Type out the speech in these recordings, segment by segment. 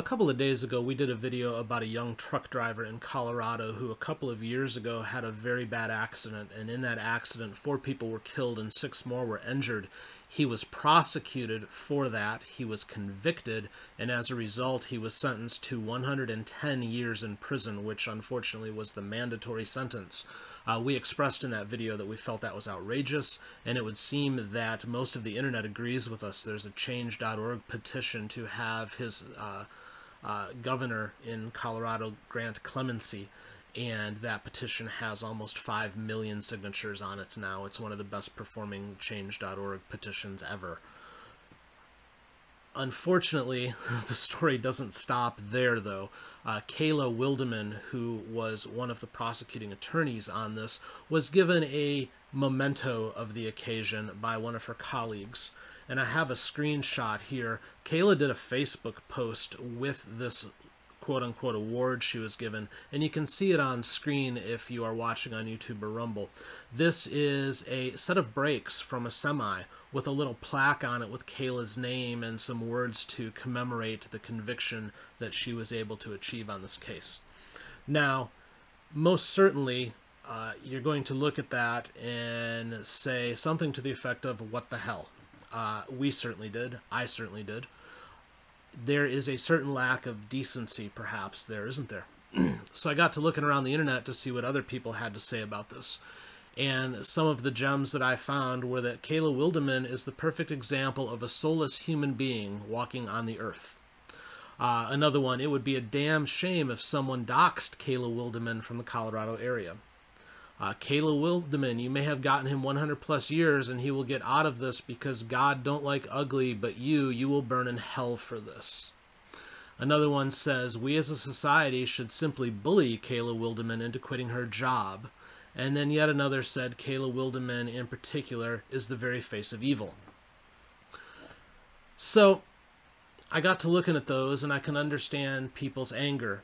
A couple of days ago, we did a video about a young truck driver in Colorado who, a couple of years ago, had a very bad accident. And in that accident, four people were killed and six more were injured. He was prosecuted for that. He was convicted. And as a result, he was sentenced to 110 years in prison, which unfortunately was the mandatory sentence. Uh, we expressed in that video that we felt that was outrageous, and it would seem that most of the internet agrees with us. There's a change.org petition to have his. Uh, uh, governor in Colorado grant clemency, and that petition has almost 5 million signatures on it now. It's one of the best performing change.org petitions ever. Unfortunately, the story doesn't stop there, though. Uh, Kayla Wildeman, who was one of the prosecuting attorneys on this, was given a memento of the occasion by one of her colleagues and I have a screenshot here. Kayla did a Facebook post with this quote unquote award she was given, and you can see it on screen if you are watching on YouTube or Rumble. This is a set of brakes from a semi with a little plaque on it with Kayla's name and some words to commemorate the conviction that she was able to achieve on this case. Now, most certainly, uh, you're going to look at that and say something to the effect of, What the hell? Uh, we certainly did. I certainly did. There is a certain lack of decency, perhaps, there, isn't there? so I got to looking around the internet to see what other people had to say about this. And some of the gems that I found were that Kayla Wildeman is the perfect example of a soulless human being walking on the earth. Uh, another one, it would be a damn shame if someone doxed Kayla Wildeman from the Colorado area. Uh, Kayla Wildeman, you may have gotten him 100 plus years and he will get out of this because God don't like ugly, but you, you will burn in hell for this. Another one says, We as a society should simply bully Kayla Wildeman into quitting her job. And then yet another said, Kayla Wildeman in particular is the very face of evil. So I got to looking at those and I can understand people's anger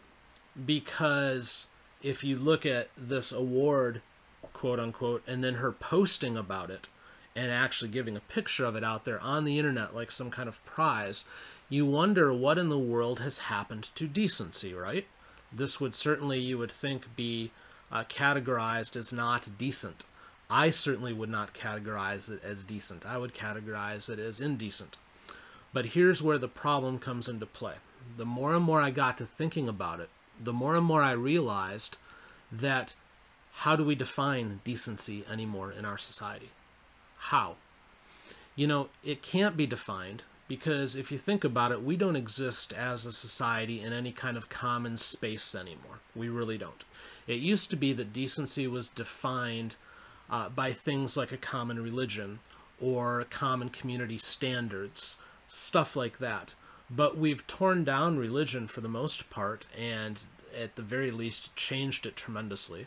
because if you look at this award, quote unquote, and then her posting about it and actually giving a picture of it out there on the internet like some kind of prize, you wonder what in the world has happened to decency, right? This would certainly, you would think, be uh, categorized as not decent. I certainly would not categorize it as decent. I would categorize it as indecent. But here's where the problem comes into play. The more and more I got to thinking about it, the more and more I realized that how do we define decency anymore in our society? How? You know, it can't be defined because if you think about it, we don't exist as a society in any kind of common space anymore. We really don't. It used to be that decency was defined uh, by things like a common religion or common community standards, stuff like that. But we've torn down religion for the most part and at the very least changed it tremendously.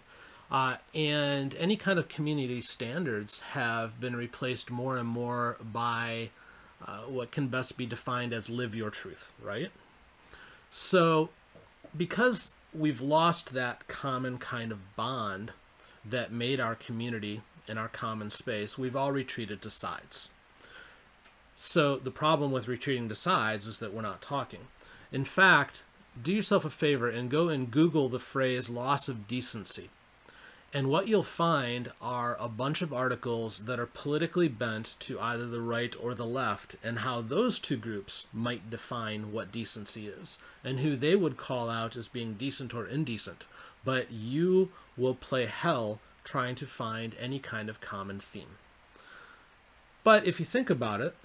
Uh, and any kind of community standards have been replaced more and more by uh, what can best be defined as live your truth, right? So, because we've lost that common kind of bond that made our community and our common space, we've all retreated to sides. So, the problem with retreating to sides is that we're not talking. In fact, do yourself a favor and go and Google the phrase loss of decency. And what you'll find are a bunch of articles that are politically bent to either the right or the left, and how those two groups might define what decency is, and who they would call out as being decent or indecent. But you will play hell trying to find any kind of common theme. But if you think about it,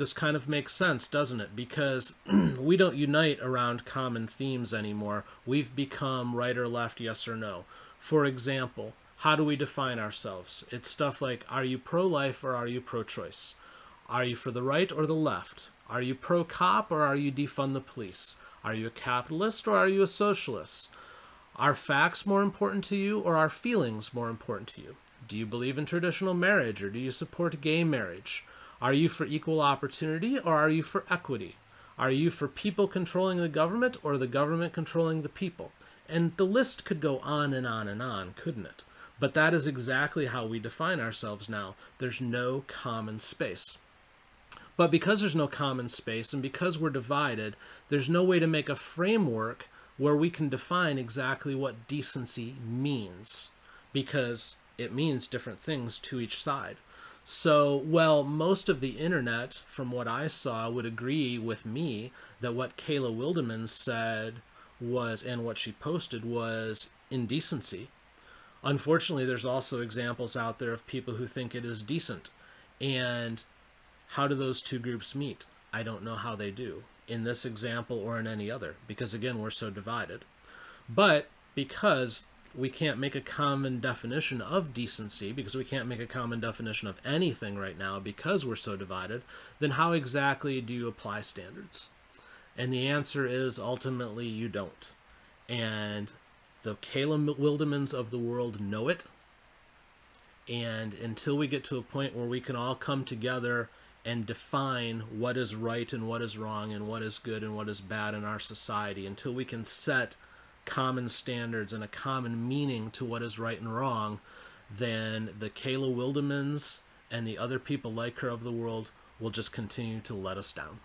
this kind of makes sense, doesn't it? Because we don't unite around common themes anymore. We've become right or left, yes or no. For example, how do we define ourselves? It's stuff like are you pro life or are you pro choice? Are you for the right or the left? Are you pro cop or are you defund the police? Are you a capitalist or are you a socialist? Are facts more important to you or are feelings more important to you? Do you believe in traditional marriage or do you support gay marriage? Are you for equal opportunity or are you for equity? Are you for people controlling the government or the government controlling the people? And the list could go on and on and on, couldn't it? But that is exactly how we define ourselves now. There's no common space. But because there's no common space and because we're divided, there's no way to make a framework where we can define exactly what decency means because it means different things to each side. So, well, most of the internet, from what I saw, would agree with me that what Kayla Wildeman said was, and what she posted was indecency. Unfortunately, there's also examples out there of people who think it is decent. And how do those two groups meet? I don't know how they do in this example or in any other, because again, we're so divided. But because we can't make a common definition of decency because we can't make a common definition of anything right now because we're so divided, then how exactly do you apply standards? And the answer is ultimately you don't. And the Kayla Wildemans of the world know it. And until we get to a point where we can all come together and define what is right and what is wrong and what is good and what is bad in our society, until we can set common standards and a common meaning to what is right and wrong, then the Kayla Wildemans and the other people like her of the world will just continue to let us down.